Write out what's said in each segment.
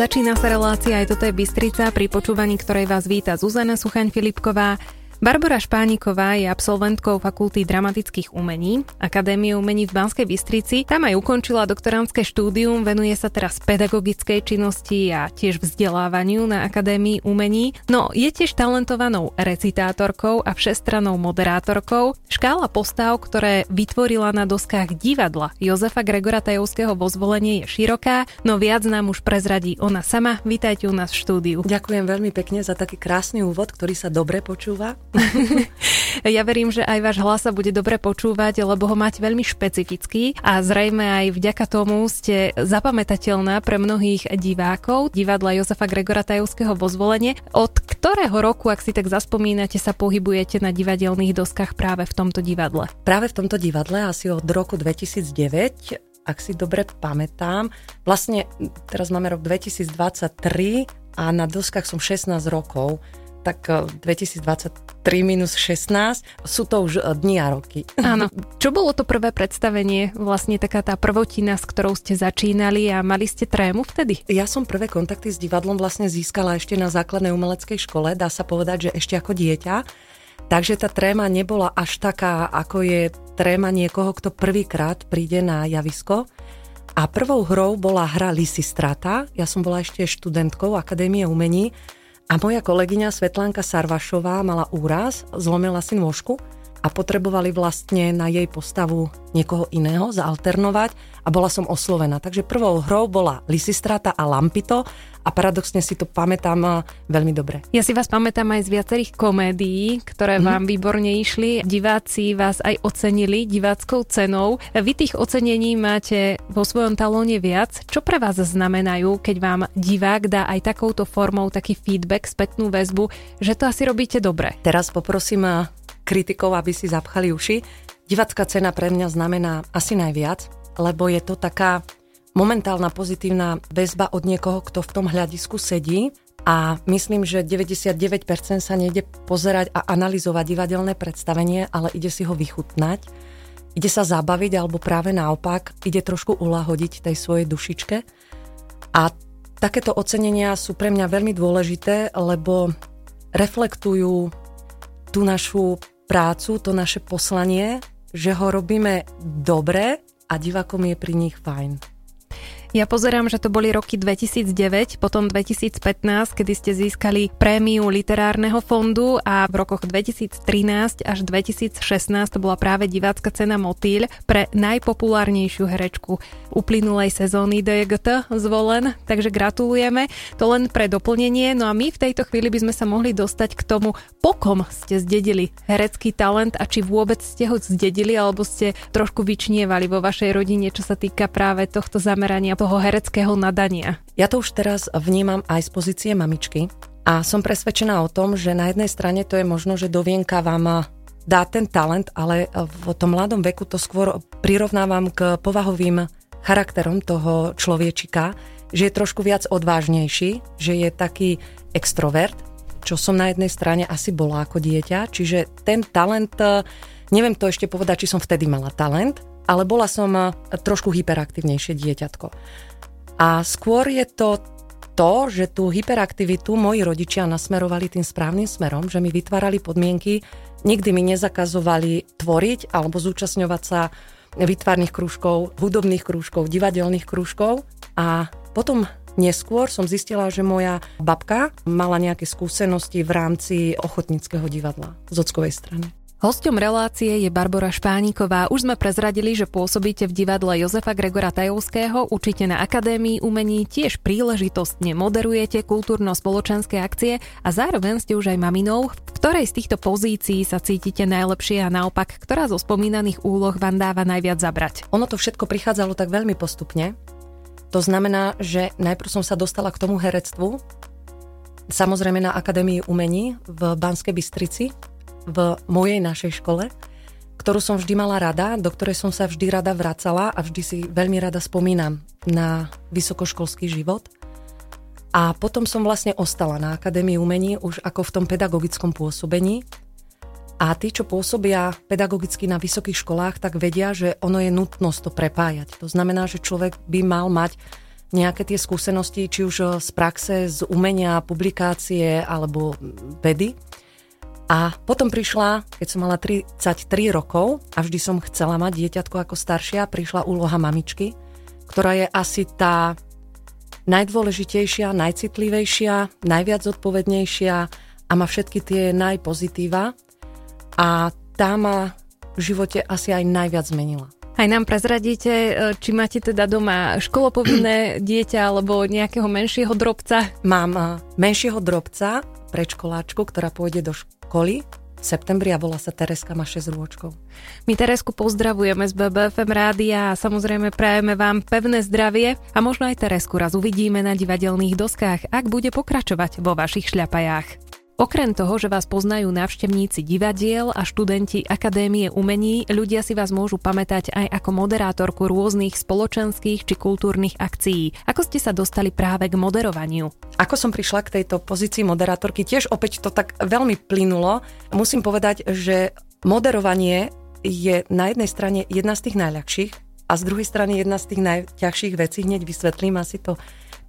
Začína sa relácia aj toto je Bystrica, pri počúvaní ktorej vás víta Zuzana Suchaň Filipková. Barbara Špániková je absolventkou Fakulty dramatických umení, Akadémie umení v Banskej Bystrici. Tam aj ukončila doktorantské štúdium, venuje sa teraz pedagogickej činnosti a tiež vzdelávaniu na Akadémii umení. No, je tiež talentovanou recitátorkou a všestranou moderátorkou. Škála postav, ktoré vytvorila na doskách divadla Jozefa Gregora Tajovského vo zvolenie je široká, no viac nám už prezradí ona sama. Vítajte u nás v štúdiu. Ďakujem veľmi pekne za taký krásny úvod, ktorý sa dobre počúva. ja verím, že aj váš hlas sa bude dobre počúvať, lebo ho máte veľmi špecifický a zrejme aj vďaka tomu ste zapamätateľná pre mnohých divákov divadla Jozefa Gregora Tajovského vo zvolenie. Od ktorého roku, ak si tak zaspomínate, sa pohybujete na divadelných doskách práve v tomto divadle? Práve v tomto divadle asi od roku 2009 ak si dobre pamätám. Vlastne teraz máme rok 2023 a na doskách som 16 rokov tak 2023 eh, minus 16 sú to už eh, dni a roky. Áno. Čo bolo to prvé predstavenie, vlastne taká tá prvotina, s ktorou ste začínali a mali ste trému vtedy? Ja som prvé kontakty s divadlom vlastne získala ešte na základnej umeleckej škole, dá sa povedať, že ešte ako dieťa. Takže tá tréma nebola až taká, ako je tréma niekoho, kto prvýkrát príde na javisko. A prvou hrou bola hra Lisistrata. Ja som bola ešte študentkou Akadémie umení a moja kolegyňa Svetlánka Sarvašová mala úraz, zlomila si nôžku a potrebovali vlastne na jej postavu niekoho iného zalternovať a bola som oslovená. Takže prvou hrou bola Lisistrata a Lampito a paradoxne si to pamätám eh, veľmi dobre. Ja si vás pamätám aj z viacerých komédií, ktoré mm. vám výborne išli. Diváci vás aj ocenili diváckou cenou. Vy tých ocenení máte vo svojom talóne viac. Čo pre vás znamenajú, keď vám divák dá aj takouto formou taký feedback, spätnú väzbu, že to asi robíte dobre? Teraz poprosím eh, kritikov, aby si zapchali uši. Divácká cena pre mňa znamená asi najviac, lebo je to taká momentálna pozitívna väzba od niekoho, kto v tom hľadisku sedí a myslím, že 99% sa nejde pozerať a analyzovať divadelné predstavenie, ale ide si ho vychutnať, ide sa zabaviť alebo práve naopak, ide trošku ulahodiť tej svojej dušičke. A takéto ocenenia sú pre mňa veľmi dôležité, lebo reflektujú tú našu prácu, to naše poslanie, že ho robíme dobre a divakom je pri nich fajn. Ja pozerám, že to boli roky 2009, potom 2015, kedy ste získali prémiu literárneho fondu a v rokoch 2013 až 2016 to bola práve divácka cena Motýľ pre najpopulárnejšiu herečku uplynulej sezóny DGT zvolen, takže gratulujeme. To len pre doplnenie, no a my v tejto chvíli by sme sa mohli dostať k tomu, pokom ste zdedili herecký talent a či vôbec ste ho zdedili alebo ste trošku vyčnievali vo vašej rodine, čo sa týka práve tohto zamerania toho hereckého nadania. Ja to už teraz vnímam aj z pozície mamičky a som presvedčená o tom, že na jednej strane to je možno, že dovienka vám dá ten talent, ale v tom mladom veku to skôr prirovnávam k povahovým charakterom toho človečika, že je trošku viac odvážnejší, že je taký extrovert, čo som na jednej strane asi bola ako dieťa, čiže ten talent, neviem to ešte povedať, či som vtedy mala talent, ale bola som eh, trošku hyperaktívnejšie dieťatko. A skôr je to to, že tú hyperaktivitu moji rodičia nasmerovali tým správnym smerom, že mi vytvárali podmienky, nikdy mi nezakazovali tvoriť alebo zúčastňovať sa vytvarných krúžkov, hudobných krúžkov, divadelných krúžkov a potom Neskôr som zistila, že moja babka mala nejaké skúsenosti v rámci ochotníckého divadla z ockovej strany. Hosťom relácie je Barbara Špániková. Už sme prezradili, že pôsobíte v divadle Jozefa Gregora Tajovského, učíte na Akadémii umení, tiež príležitostne moderujete kultúrno-spoločenské akcie a zároveň ste už aj maminou. V ktorej z týchto pozícií sa cítite najlepšie a naopak, ktorá zo spomínaných úloh vám dáva najviac zabrať? Ono to všetko prichádzalo tak veľmi postupne. To znamená, že najprv som sa dostala k tomu herectvu, samozrejme na Akadémii umení v Banskej Bystrici, v mojej našej škole, ktorú som vždy mala rada, do ktorej som sa vždy rada vracala a vždy si veľmi rada spomínam na vysokoškolský život. A potom som vlastne ostala na Akadémii umení už ako v tom pedagogickom pôsobení. A tí, čo pôsobia pedagogicky na vysokých školách, tak vedia, že ono je nutnosť to prepájať. To znamená, že človek by mal mať nejaké tie skúsenosti, či už z praxe, z umenia, publikácie alebo vedy. A potom prišla, keď som mala 33 rokov a vždy som chcela mať dieťatko ako staršia, prišla úloha mamičky, ktorá je asi tá najdôležitejšia, najcitlivejšia, najviac zodpovednejšia a má všetky tie najpozitíva. A tá ma v živote asi aj najviac zmenila. Aj nám prezradíte, e, či máte teda doma školopovinné dieťa alebo nejakého menšieho drobca? Mám e, menšieho drobca, predškoláčku, ktorá pôjde do školy v septembri a volá sa Tereska, má 6 rôčkov. My Teresku pozdravujeme z BBFM rádia a samozrejme prajeme vám pevné zdravie a možno aj Teresku raz uvidíme na divadelných doskách, ak bude pokračovať vo vašich šľapajách. Okrem toho, že vás poznajú návštevníci divadiel a študenti Akadémie umení, ľudia si vás môžu pamätať aj ako moderátorku rôznych spoločenských či kultúrnych akcií. Ako ste sa dostali práve k moderovaniu? Ako som prišla k tejto pozícii moderátorky, tiež opäť to tak veľmi plynulo. Musím povedať, že moderovanie je na jednej strane jedna z tých najľahších a z druhej strany jedna z tých najťažších vecí, hneď vysvetlím asi to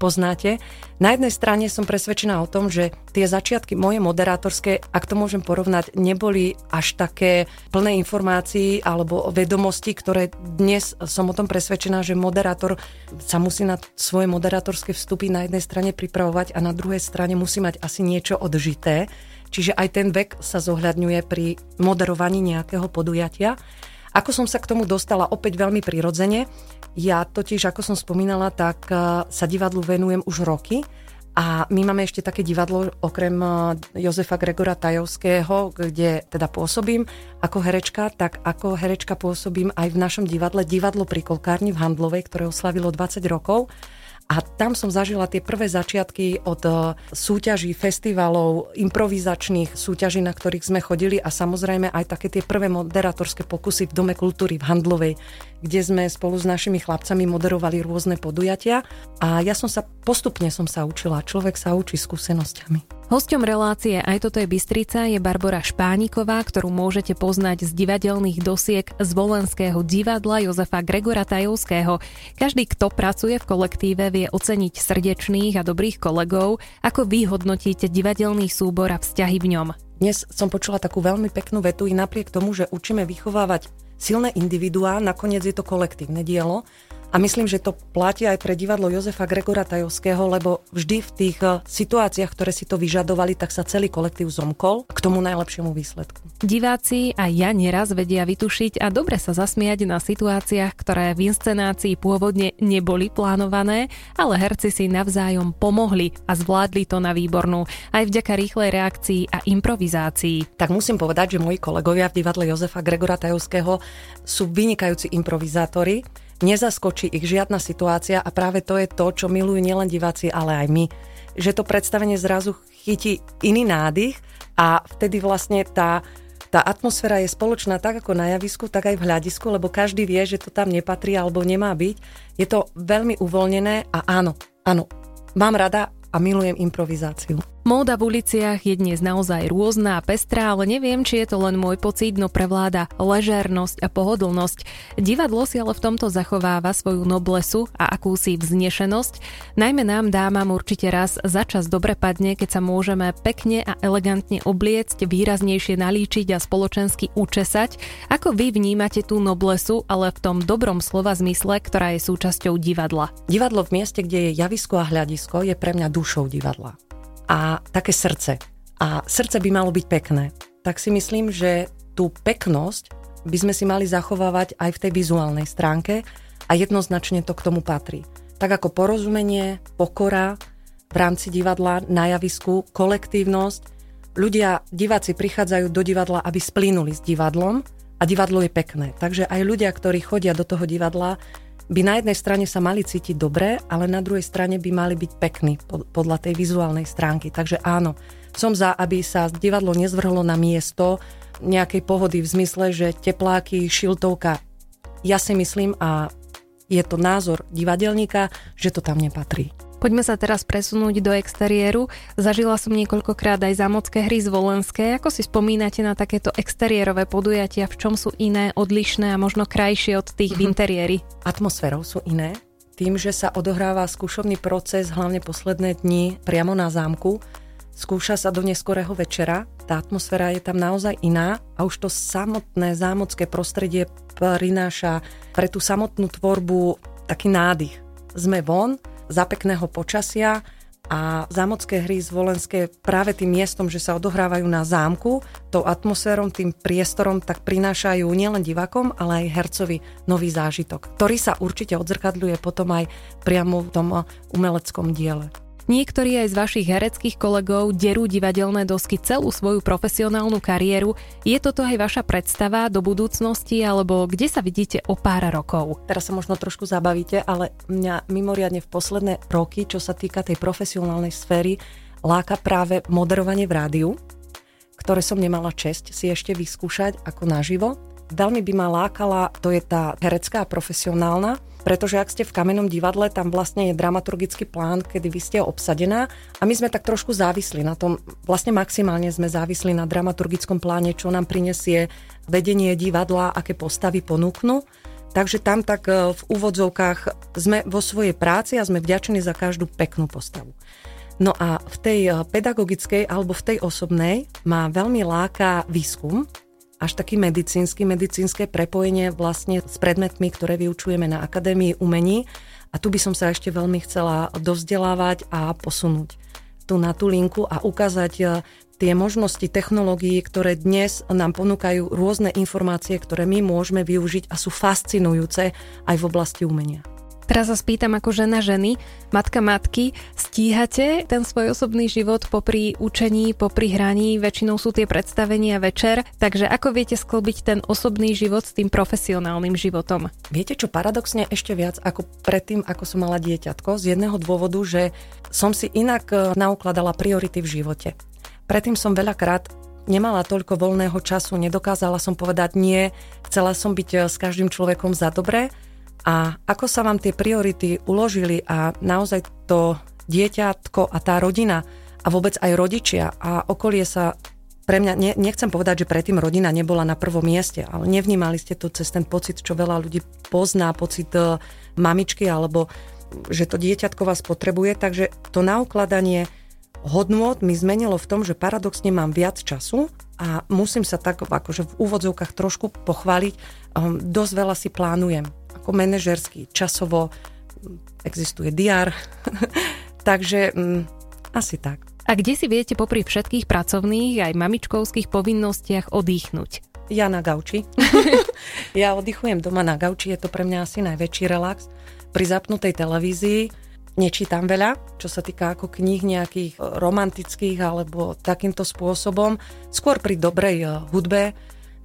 poznáte. Na jednej strane som presvedčená o tom, že tie začiatky moje moderátorské, ak to môžem porovnať, neboli až také plné informácií alebo vedomosti, ktoré dnes som o tom presvedčená, že moderátor sa musí na svoje moderátorské vstupy na jednej strane pripravovať a na druhej strane musí mať asi niečo odžité. Čiže aj ten vek sa zohľadňuje pri moderovaní nejakého podujatia. Ako som sa k tomu dostala opäť veľmi prirodzene, ja totiž, ako som spomínala, tak e, sa divadlu venujem už roky a my máme ešte také divadlo, okrem e, Jozefa Gregora Tajovského, kde teda pôsobím ako herečka, tak ako herečka pôsobím aj v našom divadle, divadlo pri Kolkárni v Handlovej, ktoré oslavilo 20 rokov. A tam som zažila tie prvé začiatky od e, súťaží, festivalov, improvizačných súťaží, na ktorých sme chodili a samozrejme aj také tie prvé moderatorské pokusy v Dome kultúry v Handlovej, kde sme spolu s našimi chlapcami moderovali rôzne podujatia a ja som sa, postupne som sa učila, človek sa učí skúsenosťami. Hosťom relácie Aj toto je Bystrica je Barbara Špániková, ktorú môžete poznať z divadelných dosiek z Volenského divadla Jozefa Gregora Tajovského. Každý, kto pracuje v kolektíve, vie oceniť srdečných a dobrých kolegov, ako vy hodnotíte divadelný súbor a vzťahy v ňom. Dnes som počula takú veľmi peknú vetu i napriek tomu, že učíme vychovávať silné individuá, nakoniec je to kolektívne dielo a myslím, že to platí aj pre divadlo Jozefa Gregora Tajovského, lebo vždy v tých eh, situáciách, ktoré si to vyžadovali, tak sa celý kolektív zomkol k tomu najlepšiemu výsledku. Diváci a ja neraz vedia vytušiť a dobre sa zasmiať na situáciách, ktoré v inscenácii pôvodne neboli plánované, ale herci si navzájom pomohli a zvládli to na výbornú, aj vďaka rýchlej reakcii a improvizácii. Tak musím povedať, že moji kolegovia v divadle Jozefa Gregora Tajovského sú vynikajúci improvizátori nezaskočí ich žiadna situácia a práve to je to, čo milujú nielen diváci, ale aj my. Že to predstavenie zrazu chytí iný nádych a vtedy vlastne tá, tá atmosféra je spoločná tak ako na javisku, tak aj v hľadisku, lebo každý vie, že to tam nepatrí alebo nemá byť. Je to veľmi uvoľnené a áno, áno, mám rada a milujem improvizáciu. Móda v uliciach je dnes naozaj rôzna a pestrá, ale neviem, či je to len môj pocit, no prevláda ležérnosť a pohodlnosť. Divadlo si ale v tomto zachováva svoju noblesu a akúsi vznešenosť. Najmä nám dámam určite raz za čas dobre padne, keď sa môžeme pekne a elegantne obliecť, výraznejšie nalíčiť a spoločensky učesať. Ako vy vnímate tú noblesu, ale v tom dobrom slova zmysle, ktorá je súčasťou divadla? Divadlo v mieste, kde je javisko a hľadisko, je pre mňa dušou divadla a také srdce. A srdce by malo byť pekné. Tak si myslím, že tú peknosť by sme si mali zachovávať aj v tej vizuálnej stránke a jednoznačne to k tomu patrí. Tak ako porozumenie, pokora v rámci divadla na javisku, kolektívnosť. Ľudia, diváci prichádzajú do divadla, aby splínuli s divadlom a divadlo je pekné. Takže aj ľudia, ktorí chodia do toho divadla, by na jednej strane sa mali cítiť dobre, ale na druhej strane by mali byť pekní podľa tej vizuálnej stránky. Takže áno, som za, aby sa divadlo nezvrhlo na miesto nejakej pohody v zmysle, že tepláky, šiltovka. Ja si myslím a je to názor divadelníka, že to tam nepatrí. Poďme sa teraz presunúť do exteriéru. Zažila som niekoľkokrát aj zámocké hry z Volenské. Ako si spomínate na takéto exteriérové podujatia, v čom sú iné, odlišné a možno krajšie od tých v mhm. interiéri? Atmosférou sú iné. tým, že sa odohráva skúšovný proces, hlavne posledné dni priamo na zámku, skúša sa do neskorého večera, tá atmosféra je tam naozaj iná a už to samotné zámocké prostredie prináša pre tú samotnú tvorbu taký nádych. Sme von, za pekného počasia, a zámocké hry zvolenské práve tým miestom, že sa odohrávajú na zámku, tou atmosférom, tým priestorom, tak prinášajú nielen divakom, ale aj hercovi nový zážitok, ktorý sa určite odzrkadľuje potom aj priamo v tom umeleckom diele. Niektorí aj z vašich hereckých kolegov derú divadelné dosky celú svoju profesionálnu kariéru. Je toto aj vaša predstava do budúcnosti, alebo kde sa vidíte o pár rokov? Teraz sa možno trošku zabavíte, ale mňa mimoriadne v posledné roky, čo sa týka tej profesionálnej sféry, láka práve moderovanie v rádiu, ktoré som nemala česť si ešte vyskúšať ako naživo. Veľmi by ma lákala, to je tá herecká profesionálna, pretože ak ste v kamennom divadle, tam vlastne je dramaturgický plán, kedy vy ste obsadená a my sme tak trošku závisli na tom, vlastne maximálne sme závisli na dramaturgickom pláne, čo nám prinesie vedenie divadla, aké postavy ponúknu. Takže tam tak e, v úvodzovkách sme vo svojej práci a sme vďační za každú peknú postavu. No a v tej e, pedagogickej alebo v tej osobnej má veľmi láka výskum, až taký medicínsky, medicínske prepojenie vlastne s predmetmi, ktoré vyučujeme na Akadémii umení. A tu by som sa ešte veľmi chcela dovzdelávať a posunúť tu na tú linku a ukázať e, tie možnosti technológií, ktoré dnes nám ponúkajú rôzne informácie, ktoré my môžeme využiť a sú fascinujúce aj v oblasti umenia. Teraz sa spýtam ako žena ženy, matka matky, stíhate ten svoj osobný život popri učení, popri hraní, väčšinou sú tie predstavenia večer, takže ako viete sklbiť ten osobný život s tým profesionálnym životom? Viete čo, paradoxne ešte viac ako predtým, ako som mala dieťatko, z jedného dôvodu, že som si inak e, naukladala priority v živote. Predtým som veľakrát nemala toľko voľného času, nedokázala som povedať nie, chcela som byť e, s každým človekom za dobré, a ako sa vám tie priority uložili a naozaj to dieťatko a tá rodina a vôbec aj rodičia a okolie sa pre mňa, ne, nechcem povedať, že predtým rodina nebola na prvom mieste, ale nevnímali ste to cez ten pocit, čo veľa ľudí pozná, pocit e, mamičky alebo že to dieťatko vás potrebuje, takže to naukladanie hodnôt mi zmenilo v tom, že paradoxne mám viac času a musím sa tak akože v úvodzovkách trošku pochváliť, um, dosť veľa si plánujem ako manažerský, časovo existuje diar, takže um, asi tak. A kde si viete popri všetkých pracovných aj mamičkovských povinnostiach oddychnúť? Ja na gauči. ja oddychujem doma na gauči, je to pre mňa asi najväčší relax. Pri zapnutej televízii nečítam veľa, čo sa týka ako kníh nejakých romantických alebo takýmto spôsobom. Skôr pri dobrej eh, hudbe.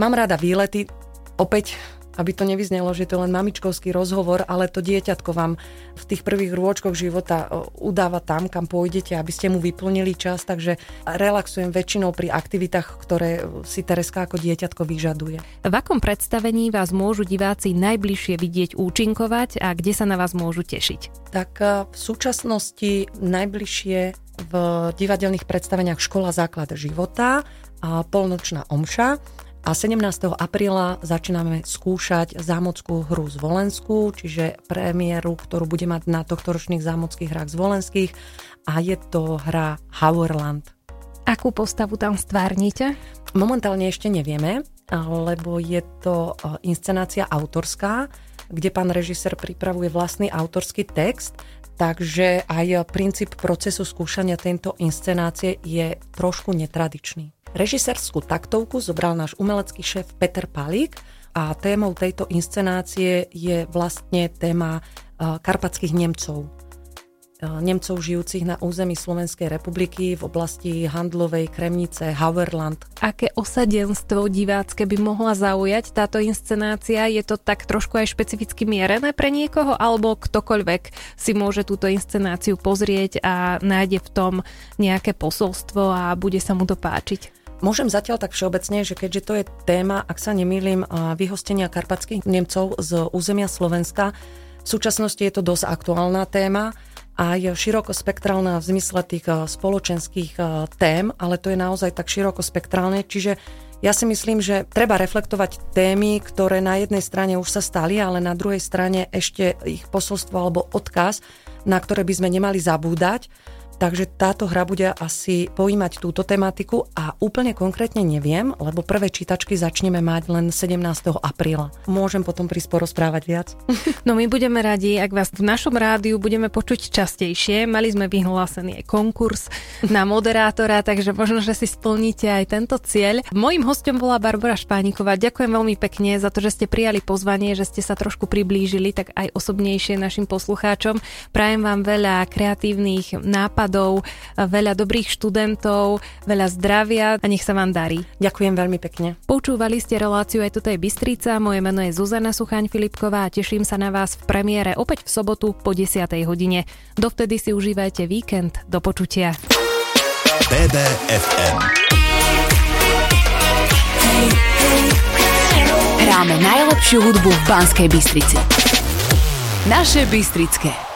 Mám rada výlety. Opäť aby to nevyznelo, že to je len mamičkovský rozhovor, ale to dieťatko vám v tých prvých rôčkoch života udáva tam, kam pôjdete, aby ste mu vyplnili čas, takže relaxujem väčšinou pri aktivitách, ktoré si Tereska ako dieťatko vyžaduje. V akom predstavení vás môžu diváci najbližšie vidieť účinkovať a kde sa na vás môžu tešiť? Tak v súčasnosti najbližšie v divadelných predstaveniach Škola základ života a polnočná omša a 17. apríla začíname skúšať zámockú hru z Volensku, čiže premiéru, ktorú bude mať na tohtoročných zámockých hrách z Volenských a je to hra Hauerland. Akú postavu tam stvárnite? Momentálne ešte nevieme, lebo je to e, inscenácia autorská, kde pán režisér pripravuje vlastný autorský text, takže aj princíp procesu skúšania tejto inscenácie je trošku netradičný. Režisérskú taktovku zobral náš umelecký šéf Peter Palík a témou tejto inscenácie je vlastne téma eh, karpatských Nemcov. Eh, Nemcov žijúcich na území Slovenskej republiky v oblasti Handlovej, Kremnice, Hauerland. Aké osadenstvo divácké by mohla zaujať táto inscenácia? Je to tak trošku aj špecificky mierené pre niekoho, alebo ktokoľvek si môže túto inscenáciu pozrieť a nájde v tom nejaké posolstvo a bude sa mu to páčiť? Môžem zatiaľ tak všeobecne, že keďže to je téma, ak sa nemýlim, vyhostenia karpatských Nemcov z územia Slovenska, v súčasnosti je to dosť aktuálna téma a je širokospektrálna v zmysle tých spoločenských tém, ale to je naozaj tak širokospektrálne, čiže Ja si myslím, že treba reflektovať témy, ktoré na jednej strane už sa stali, ale na druhej strane ešte ich posolstvo alebo odkaz, na ktoré by sme nemali zabúdať Takže táto hra bude asi pojímať túto tematiku a úplne konkrétne neviem, lebo prvé čítačky začneme mať len 17. apríla. Môžem potom prísť porozprávať viac? No my budeme radi, ak vás v našom rádiu budeme počuť častejšie. Mali sme vyhlásený aj konkurs na moderátora, takže možno, že si splníte aj tento cieľ. Mojím hostom bola Barbara Špániková. Ďakujem veľmi pekne za to, že ste prijali pozvanie, že ste sa trošku priblížili, tak aj osobnejšie našim poslucháčom. Prajem vám veľa kreatívnych nápadov nápadov, veľa dobrých študentov, veľa zdravia a nech sa vám darí. Ďakujem veľmi pekne. Počúvali ste reláciu aj toto je Bystrica, moje meno je Zuzana Suchaň Filipková a teším sa na vás v premiére opäť v sobotu po 10. hodine. Dovtedy si užívajte víkend. Do počutia. BBFM Hráme najlepšiu hudbu v Banskej Bystrici. Naše Bystrické.